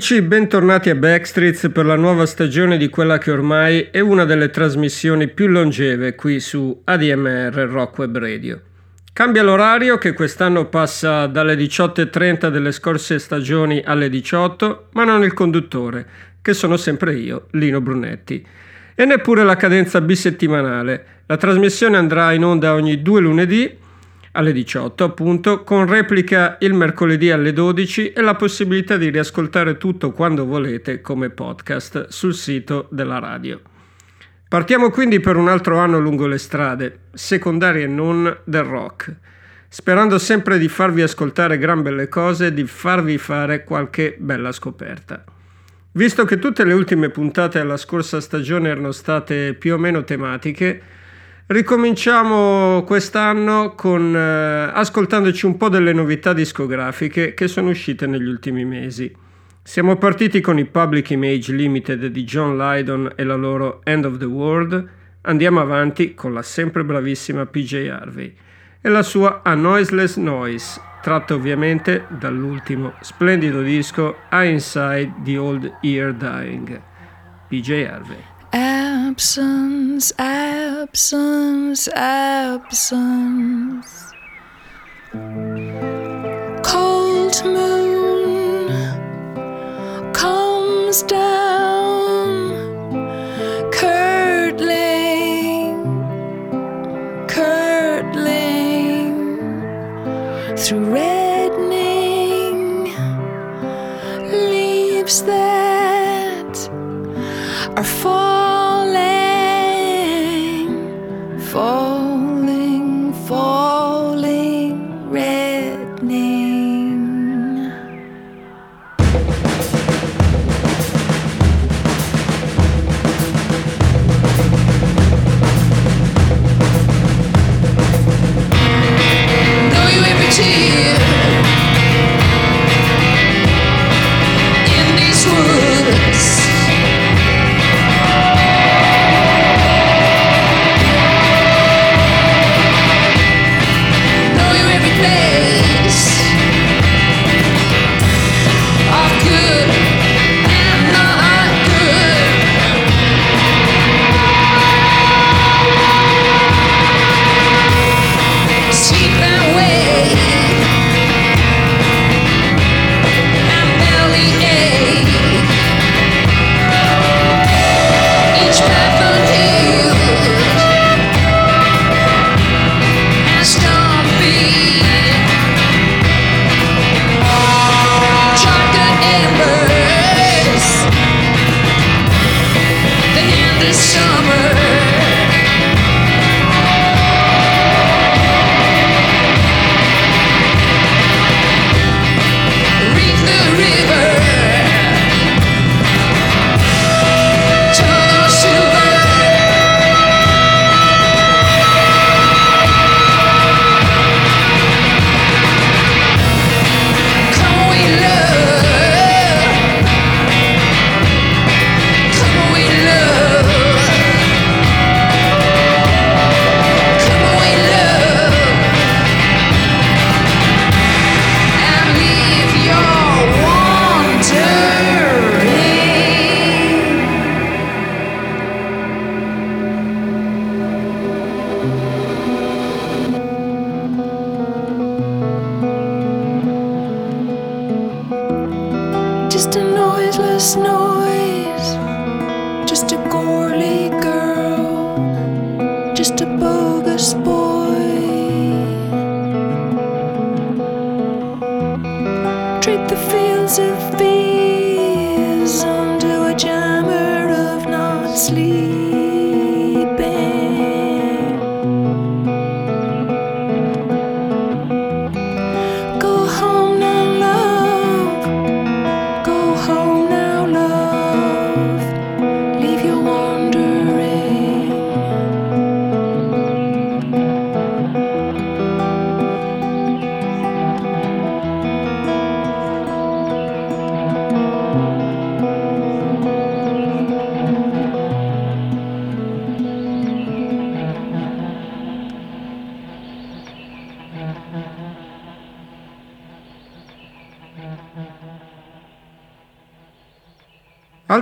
amici, bentornati a Backstreets per la nuova stagione di quella che ormai è una delle trasmissioni più longeve qui su ADMR Rock Web Radio. Cambia l'orario che quest'anno passa dalle 18.30 delle scorse stagioni alle 18, ma non il conduttore, che sono sempre io, Lino Brunetti. E neppure la cadenza bisettimanale. La trasmissione andrà in onda ogni due lunedì alle 18 appunto, con replica il mercoledì alle 12 e la possibilità di riascoltare tutto quando volete come podcast sul sito della radio. Partiamo quindi per un altro anno lungo le strade, secondarie e non del rock, sperando sempre di farvi ascoltare gran belle cose e di farvi fare qualche bella scoperta. Visto che tutte le ultime puntate alla scorsa stagione erano state più o meno tematiche, Ricominciamo quest'anno con, eh, ascoltandoci un po' delle novità discografiche che sono uscite negli ultimi mesi. Siamo partiti con i Public Image Limited di John Lydon e la loro End of the World, andiamo avanti con la sempre bravissima PJ Harvey e la sua A Noiseless Noise, tratta ovviamente dall'ultimo splendido disco A Inside the Old Ear Dying, PJ Harvey. Absence, absence, absence. Cold moon comes down, curdling, curdling through reddening leaves that are falling.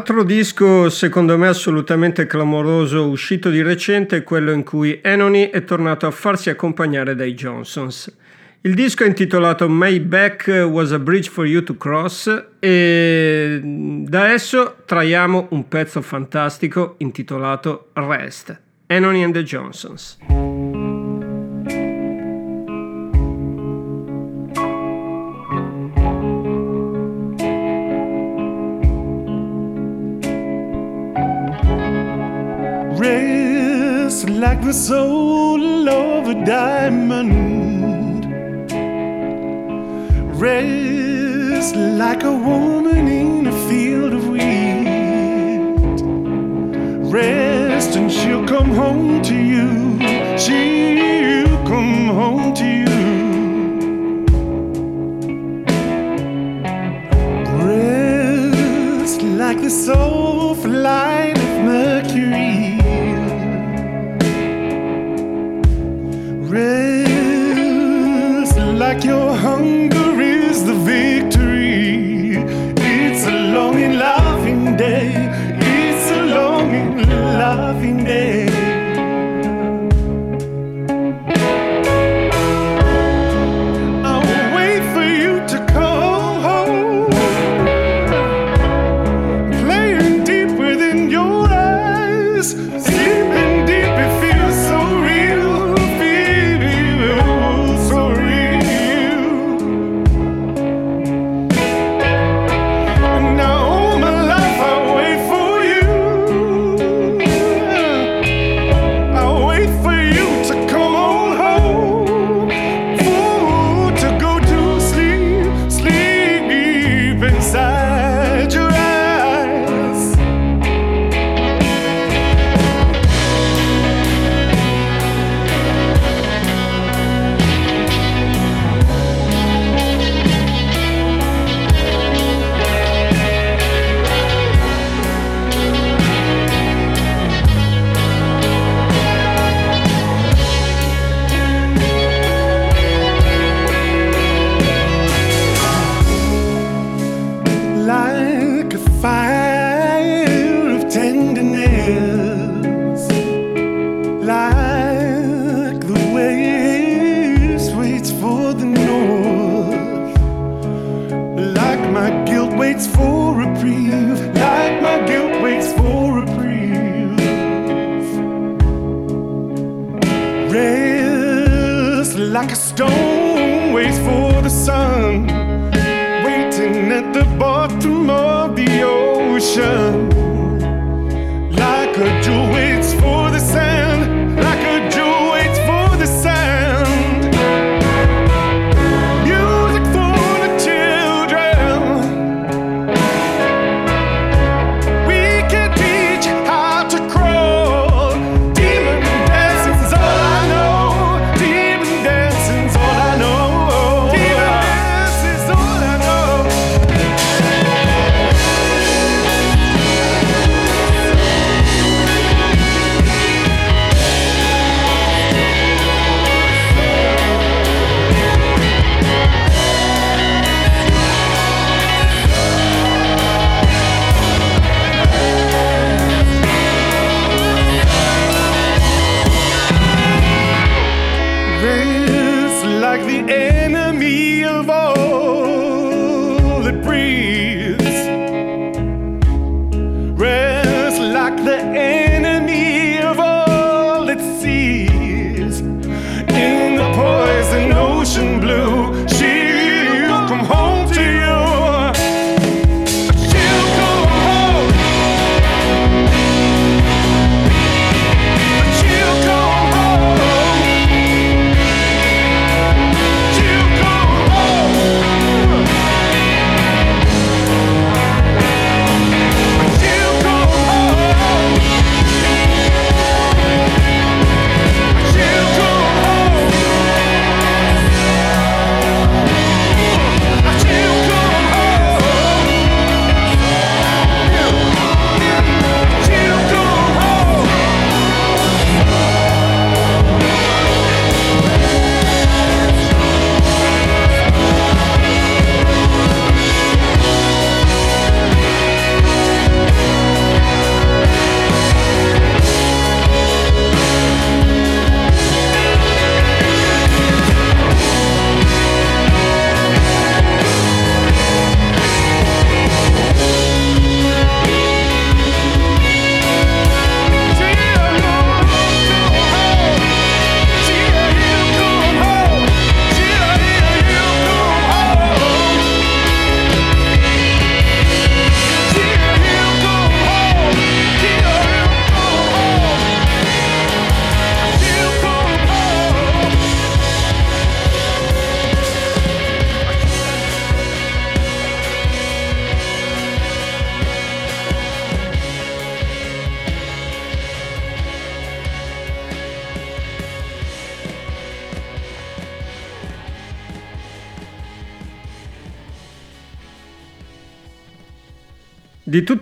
Altro disco secondo me assolutamente clamoroso uscito di recente è quello in cui Anony è tornato a farsi accompagnare dai Johnsons. Il disco è intitolato My Back Was a Bridge for You to Cross e da esso traiamo un pezzo fantastico intitolato Rest, Anony and the Johnsons. So love a dime.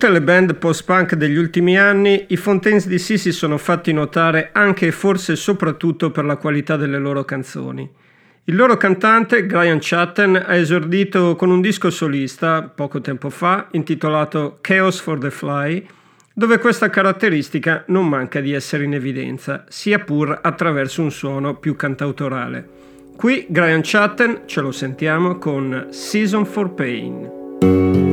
tutte le band post-punk degli ultimi anni, i Fontaines DC si sono fatti notare anche e forse soprattutto per la qualità delle loro canzoni. Il loro cantante, Brian Chatten, ha esordito con un disco solista poco tempo fa intitolato Chaos for the Fly, dove questa caratteristica non manca di essere in evidenza, sia pur attraverso un suono più cantautorale. Qui Brian Chatten ce lo sentiamo con Season for Pain.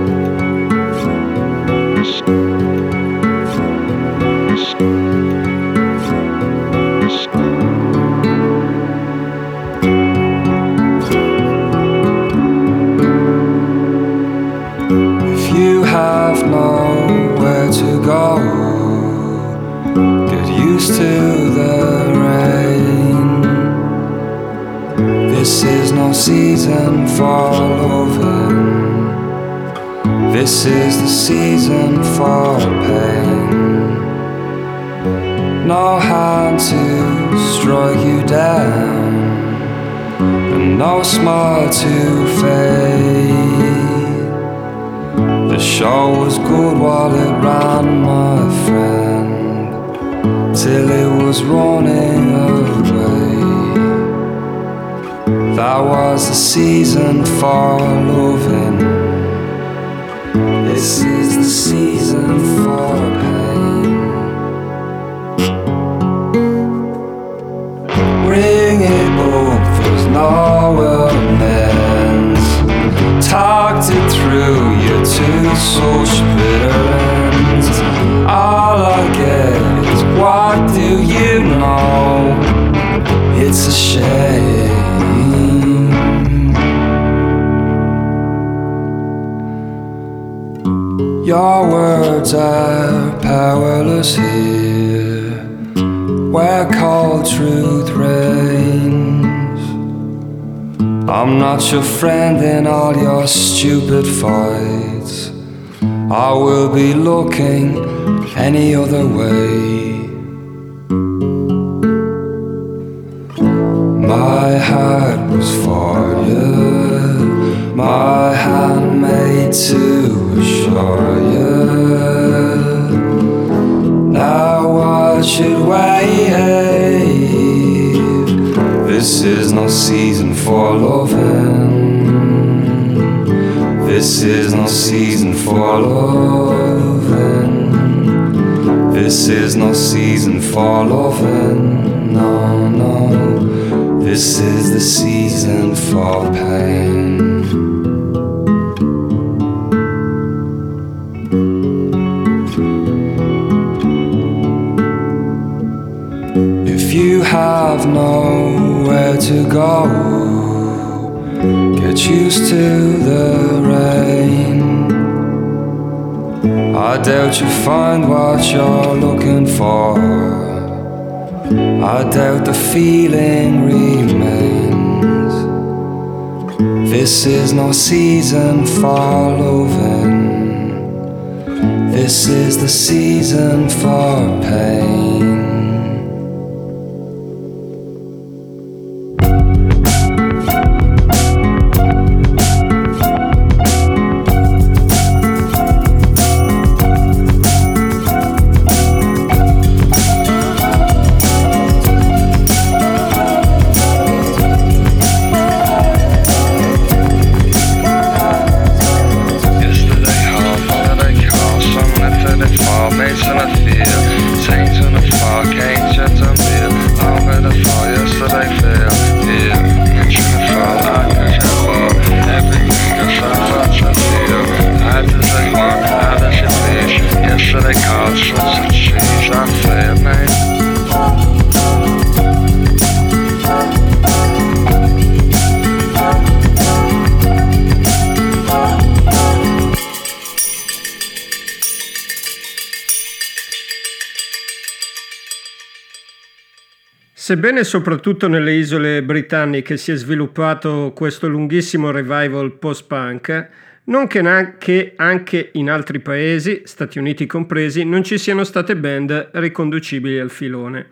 This is the season for pain. No hand to strike you down, and no smile to fade. The show was good while it ran, my friend, till it was running away. That was the season for loving season for pain. Ring a bell, there's no amends. Talked it through, your two souls bitter ends. All I get is what do you know? It's a shame. words are powerless here, where cold truth reigns. I'm not your friend in all your stupid fights. I will be looking any other way. This is no season for loving. This is no season for loving. This is no season for loving. No, no. This is the season for pain. If you have no to go. Get used to the rain. I doubt you find what you're looking for. I doubt the feeling remains. This is no season for loving. This is the season for pain. Sebbene soprattutto nelle isole britanniche si è sviluppato questo lunghissimo revival post-punk, non che anche in altri paesi, Stati Uniti compresi, non ci siano state band riconducibili al filone.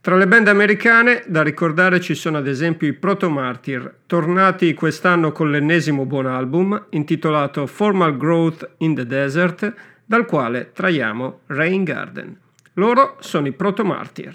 Tra le band americane da ricordare ci sono ad esempio i Proto Martyr, tornati quest'anno con l'ennesimo buon album intitolato Formal Growth in the Desert, dal quale traiamo Rain Garden. Loro sono i Proto Martyr.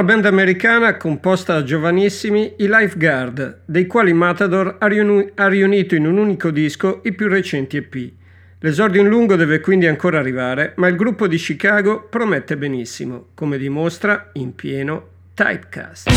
Un'altra band americana composta da giovanissimi, i Lifeguard, dei quali Matador ha, riunu- ha riunito in un unico disco i più recenti EP. L'esordio in lungo deve quindi ancora arrivare, ma il gruppo di Chicago promette benissimo, come dimostra in pieno Typecast.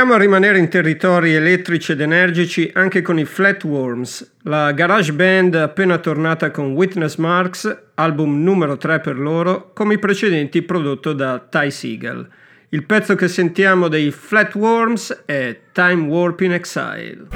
Continuiamo a rimanere in territori elettrici ed energici anche con i Flatworms, la garage band appena tornata con Witness Marks, album numero 3 per loro, come i precedenti prodotto da Ty Siegel. Il pezzo che sentiamo dei Flatworms è Time Warp in Exile.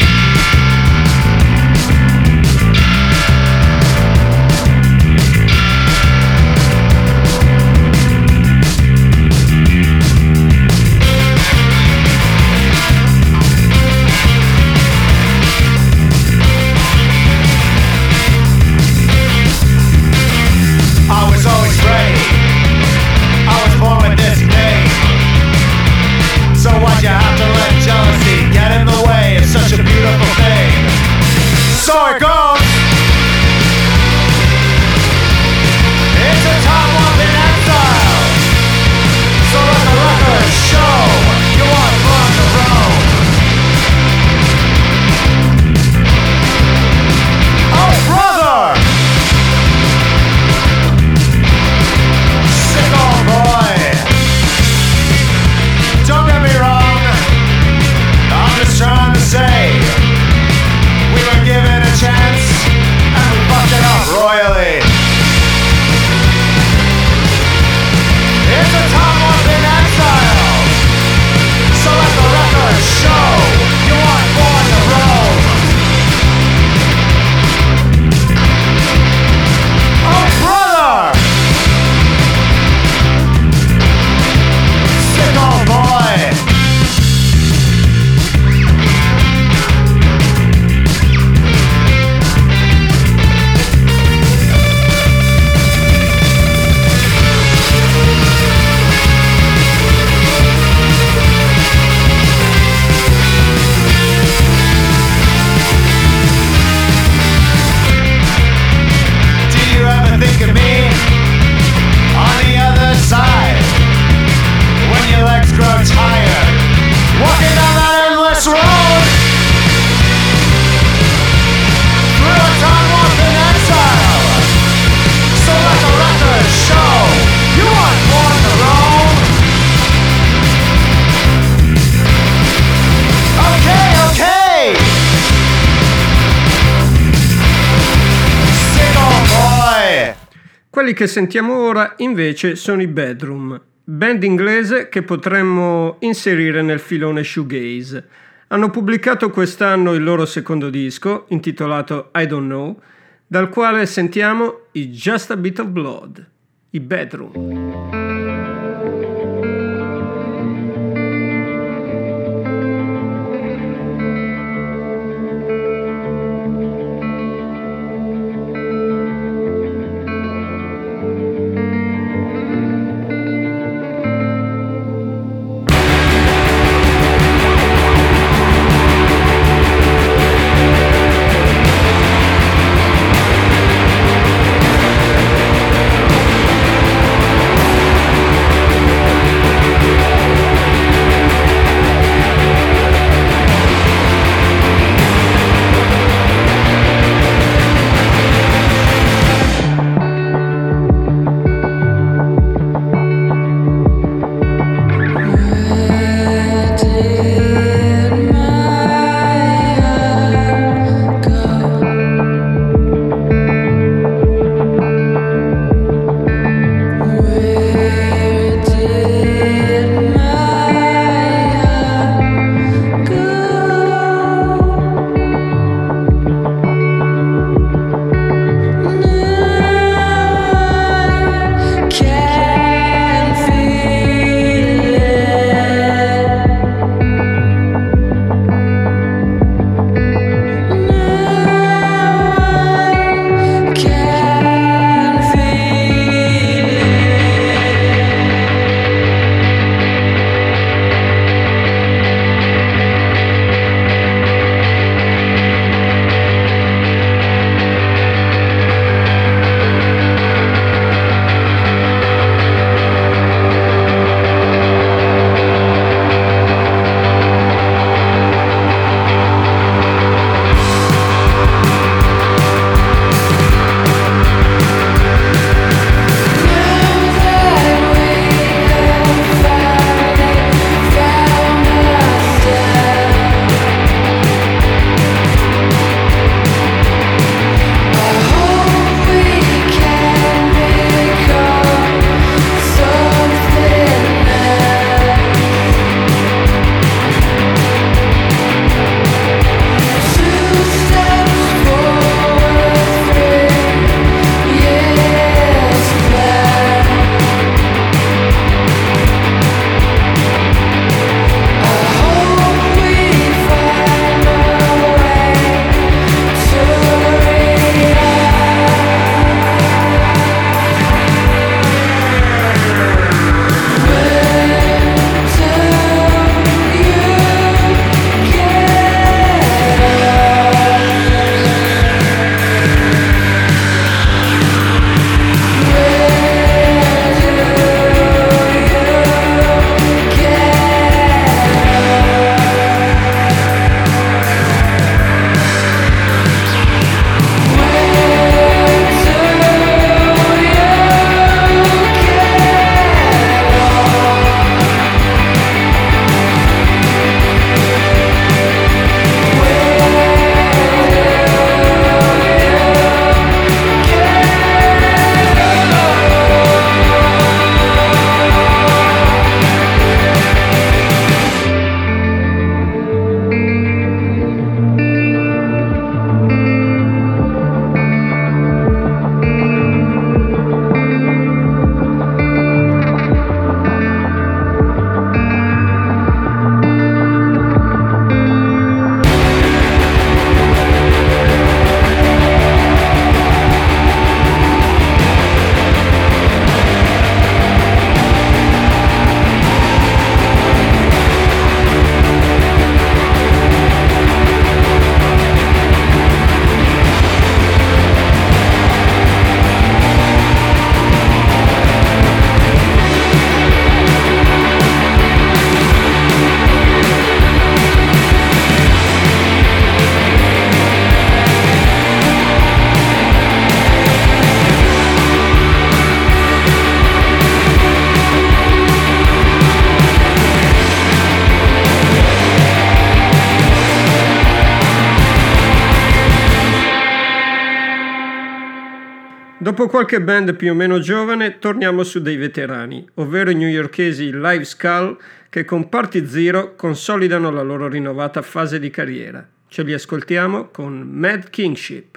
Quelli che sentiamo ora invece sono i Bedroom, band inglese che potremmo inserire nel filone shoegaze. Hanno pubblicato quest'anno il loro secondo disco, intitolato I Don't Know, dal quale sentiamo i Just a Bit of Blood, i Bedroom. qualche band più o meno giovane, torniamo su dei veterani, ovvero i newyorkesi Live Skull che con Party Zero consolidano la loro rinnovata fase di carriera. Ce li ascoltiamo con Mad Kingship.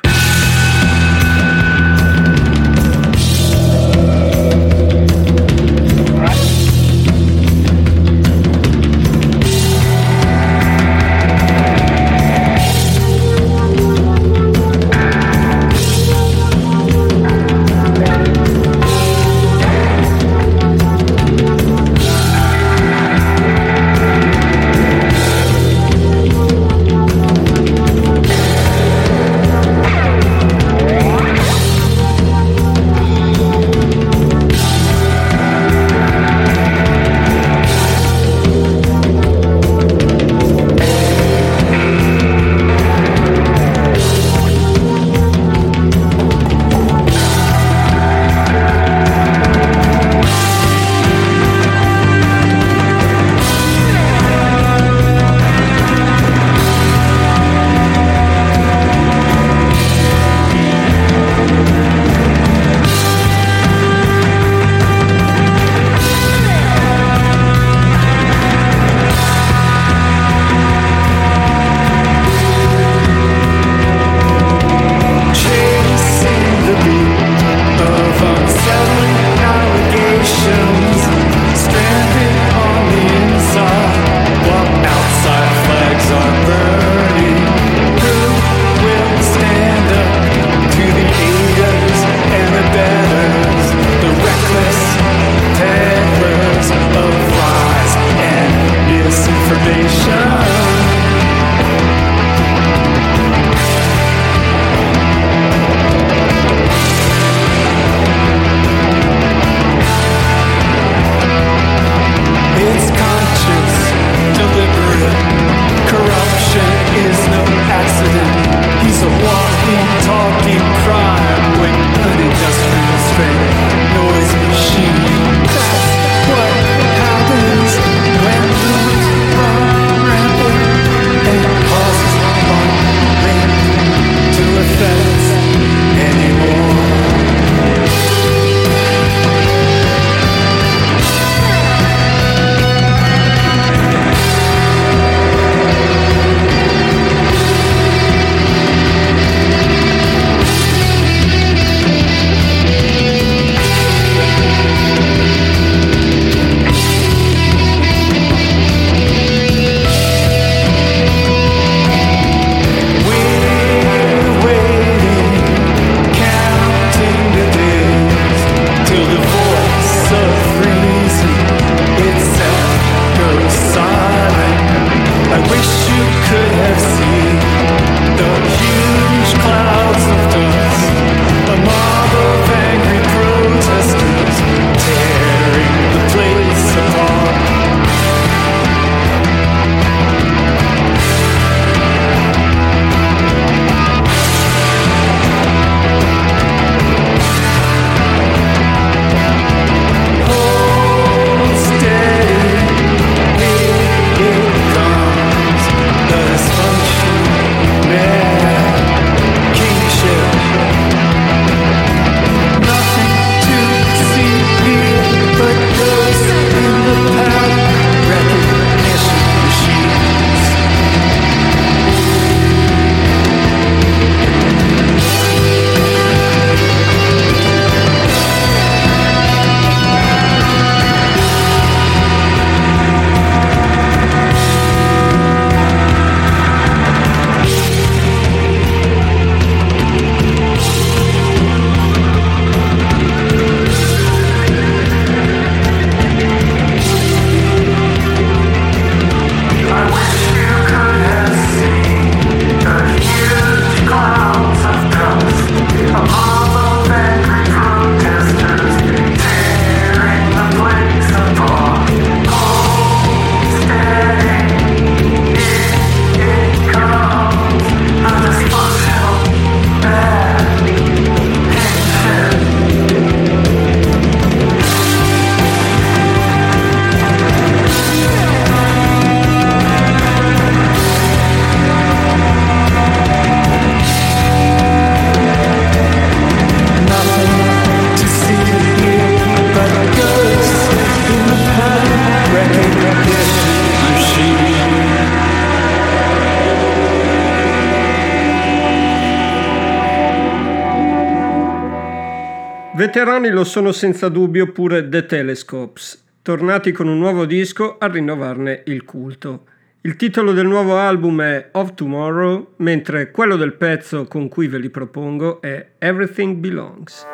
veterani lo sono senza dubbio pure The Telescopes, tornati con un nuovo disco a rinnovarne il culto. Il titolo del nuovo album è Of Tomorrow, mentre quello del pezzo con cui ve li propongo è Everything Belongs.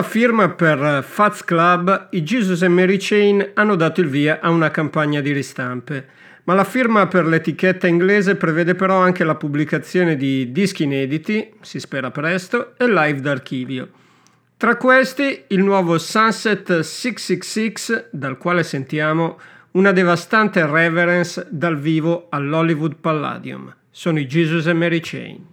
la firma per Fats Club, i Jesus e Mary Chain hanno dato il via a una campagna di ristampe, ma la firma per l'etichetta inglese prevede però anche la pubblicazione di dischi inediti, si spera presto, e live d'archivio. Tra questi il nuovo Sunset 666, dal quale sentiamo una devastante reverence dal vivo all'Hollywood Palladium. Sono i Jesus e Mary Chain.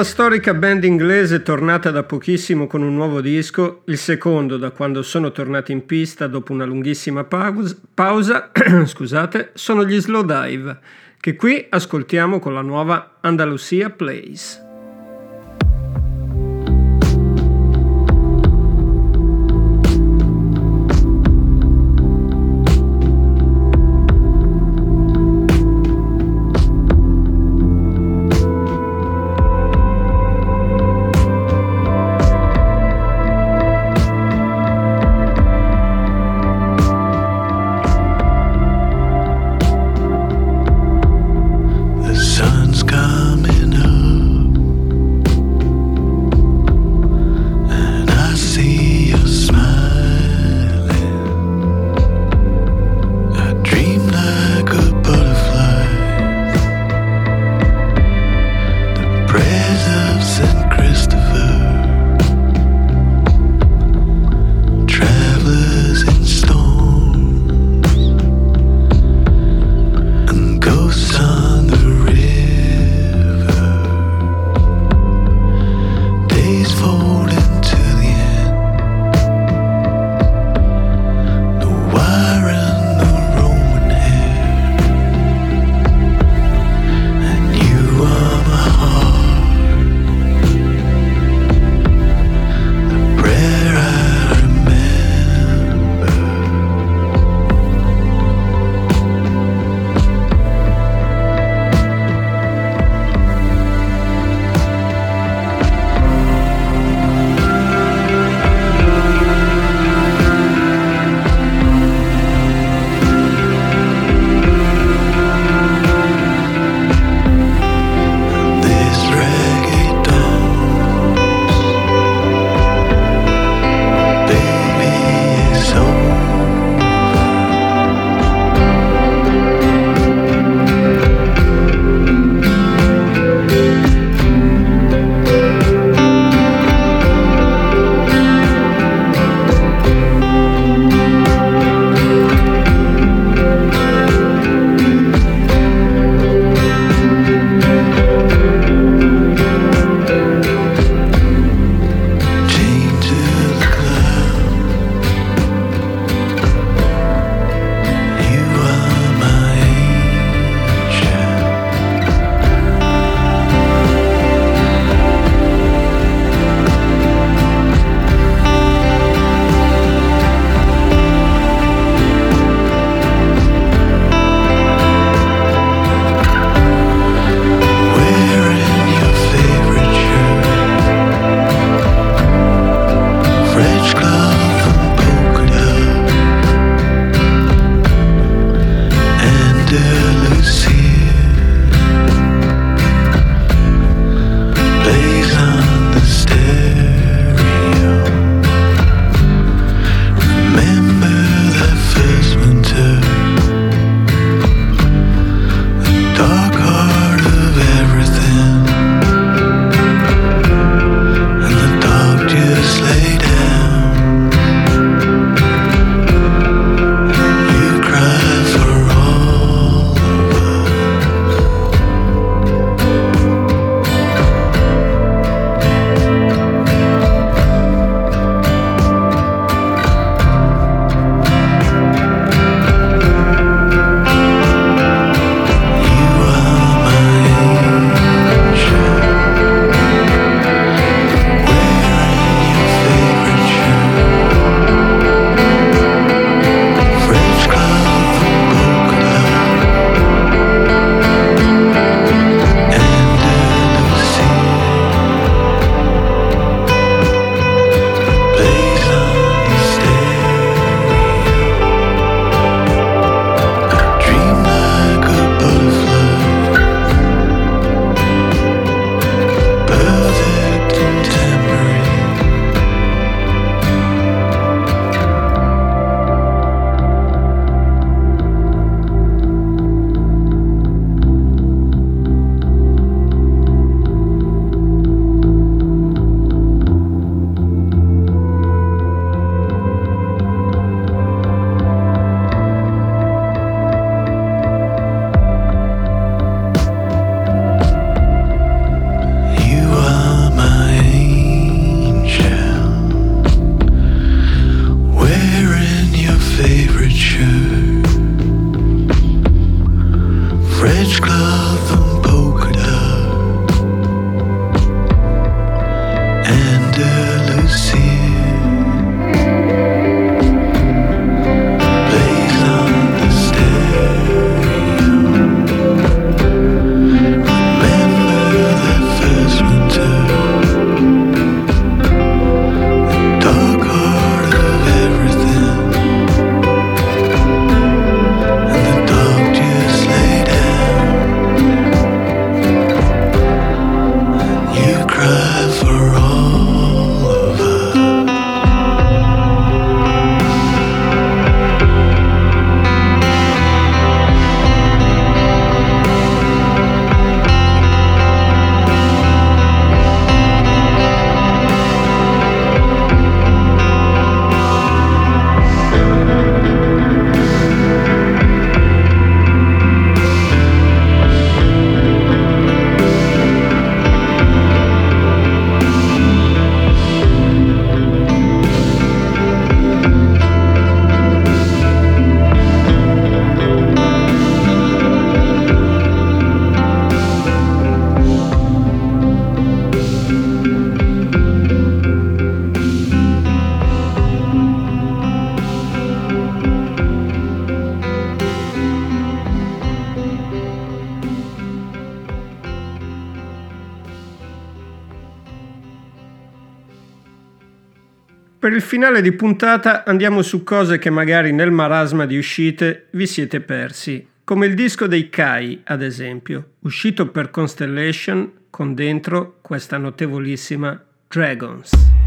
la storica band inglese tornata da pochissimo con un nuovo disco, il secondo da quando sono tornati in pista dopo una lunghissima pausa, pausa scusate, sono gli Slow Dive, che qui ascoltiamo con la nuova Andalusia Place. finale di puntata andiamo su cose che magari nel marasma di uscite vi siete persi, come il disco dei Kai, ad esempio, uscito per Constellation con dentro questa notevolissima Dragons.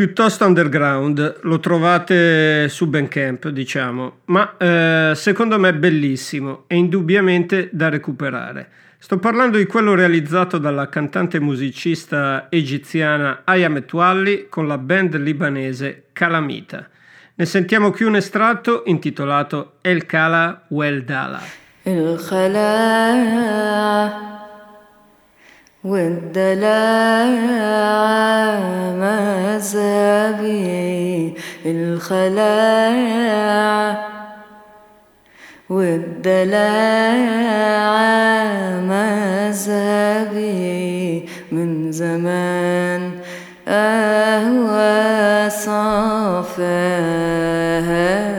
piuttosto underground, lo trovate su Bandcamp diciamo, ma eh, secondo me è bellissimo e indubbiamente da recuperare. Sto parlando di quello realizzato dalla cantante musicista egiziana Aya Metwalli con la band libanese Calamita. Ne sentiamo qui un estratto intitolato El Kala Weldala. El Kala والدلع مزابي الخلاع والدلع مزابي من زمان أهوى صافاها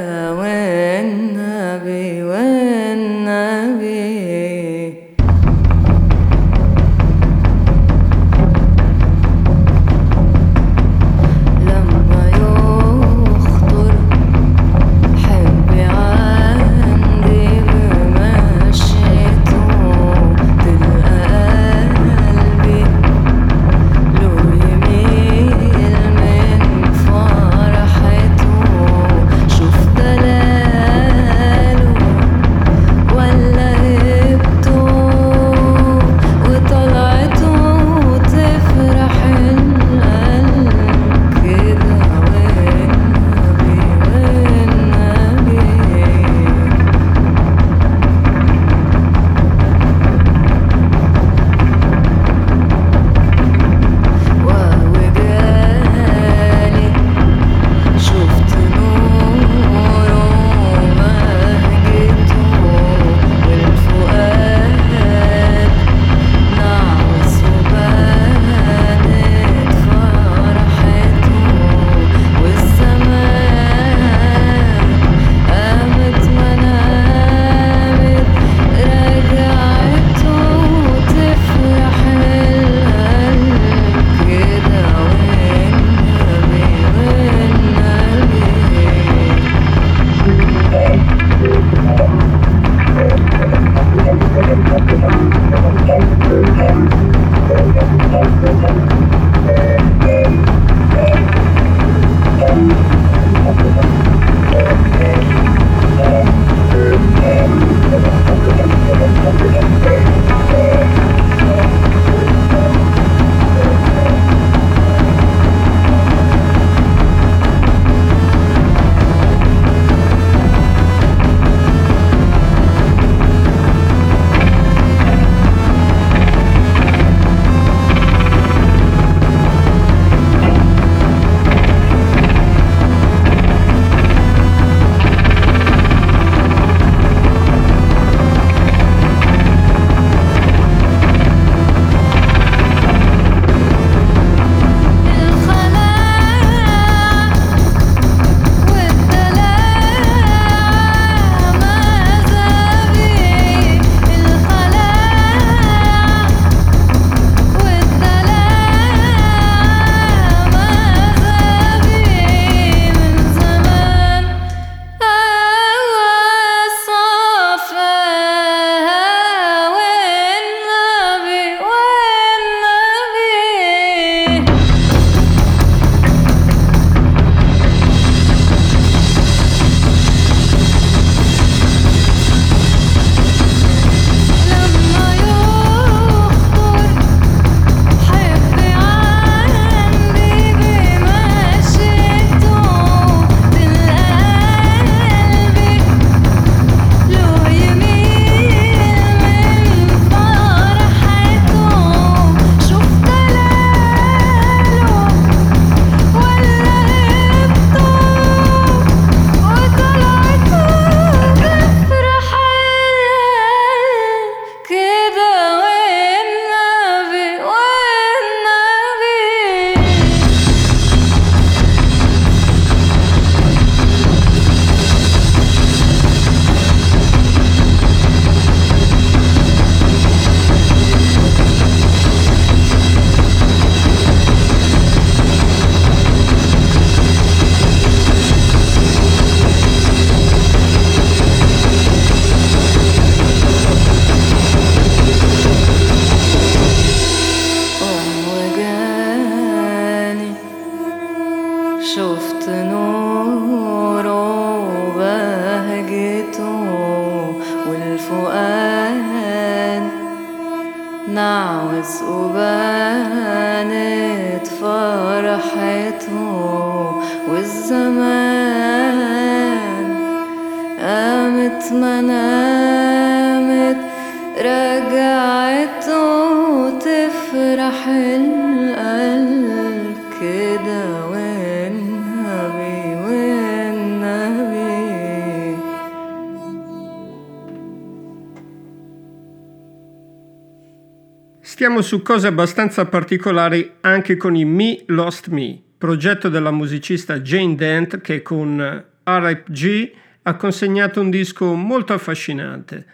su cose abbastanza particolari anche con i Me Lost Me, progetto della musicista Jane Dent che con RIPG ha consegnato un disco molto affascinante.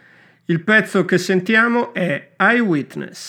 Il pezzo che sentiamo è Eyewitness.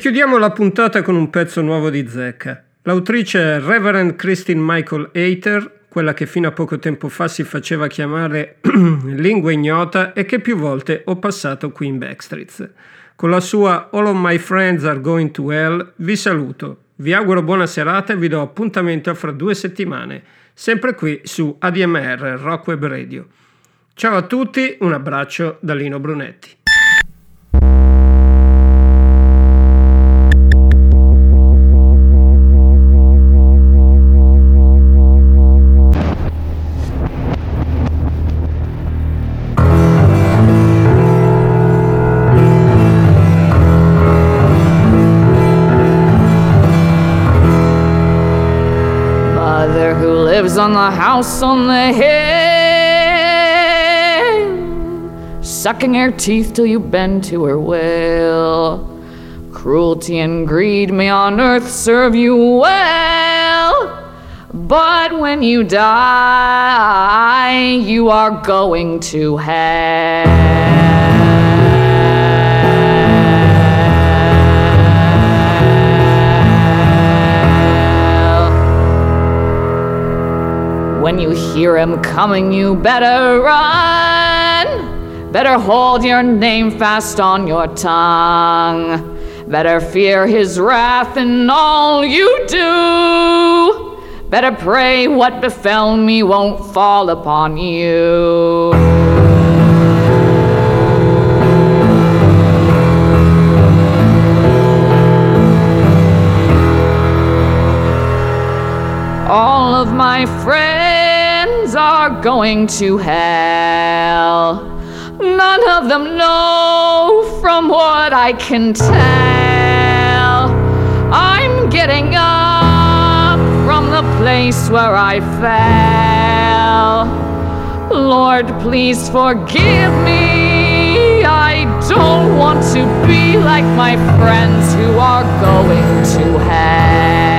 chiudiamo la puntata con un pezzo nuovo di zecca. L'autrice è Reverend Christine Michael Aether, quella che fino a poco tempo fa si faceva chiamare lingua ignota e che più volte ho passato qui in Backstreets. Con la sua All of my friends are going to hell vi saluto, vi auguro buona serata e vi do appuntamento fra due settimane, sempre qui su ADMR Rock Web Radio. Ciao a tutti, un abbraccio da Lino Brunetti. lives on the house on the hill, sucking her teeth till you bend to her will. Cruelty and greed may on earth serve you well, but when you die, you are going to hell. When you hear him coming, you better run. Better hold your name fast on your tongue. Better fear his wrath in all you do. Better pray what befell me won't fall upon you. of my friends are going to hell. None of them know from what I can tell. I'm getting up from the place where I fell. Lord, please forgive me. I don't want to be like my friends who are going to hell.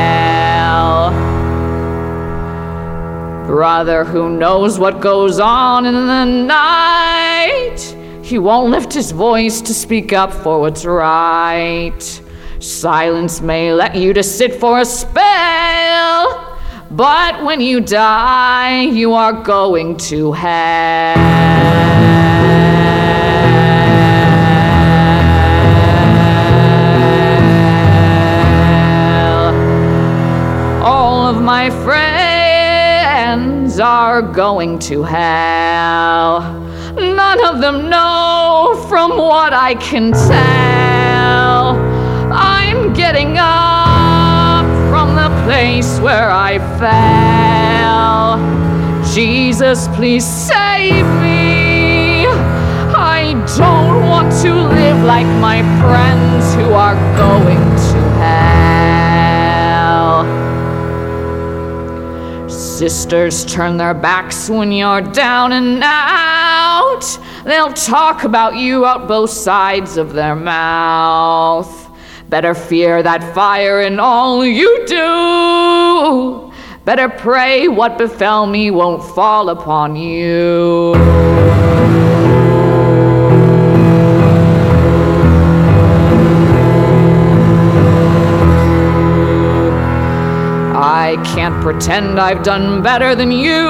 another who knows what goes on in the night. He won't lift his voice to speak up for what's right. Silence may let you to sit for a spell, but when you die, you are going to hell. my friends kids are going to hell. None of them know, from what I can tell. I'm getting up from the place where I fell. Jesus, please save me. I don't want to live like my friends who are going sisters turn their backs when you're down and out. They'll talk about you out both sides of their mouth. Better fear that fire in all you do. Better pray what befell me won't fall upon you. can't pretend I've done better than you.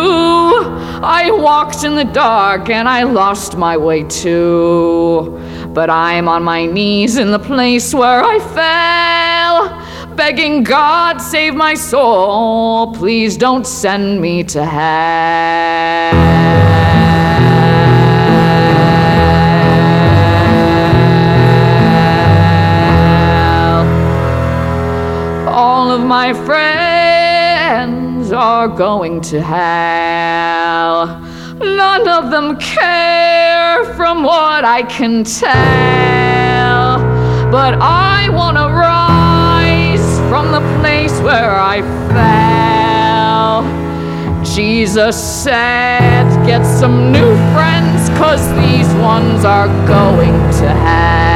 I walked in the dark and I lost my way too. But I'm on my knees in the place where I fell, begging God, save my soul. Please don't send me to hell. my friends are going to hell. None of them care, from what I can tell. But I want to rise from the place where I fell. Jesus said, Get some new friends, cause these ones are going to hell.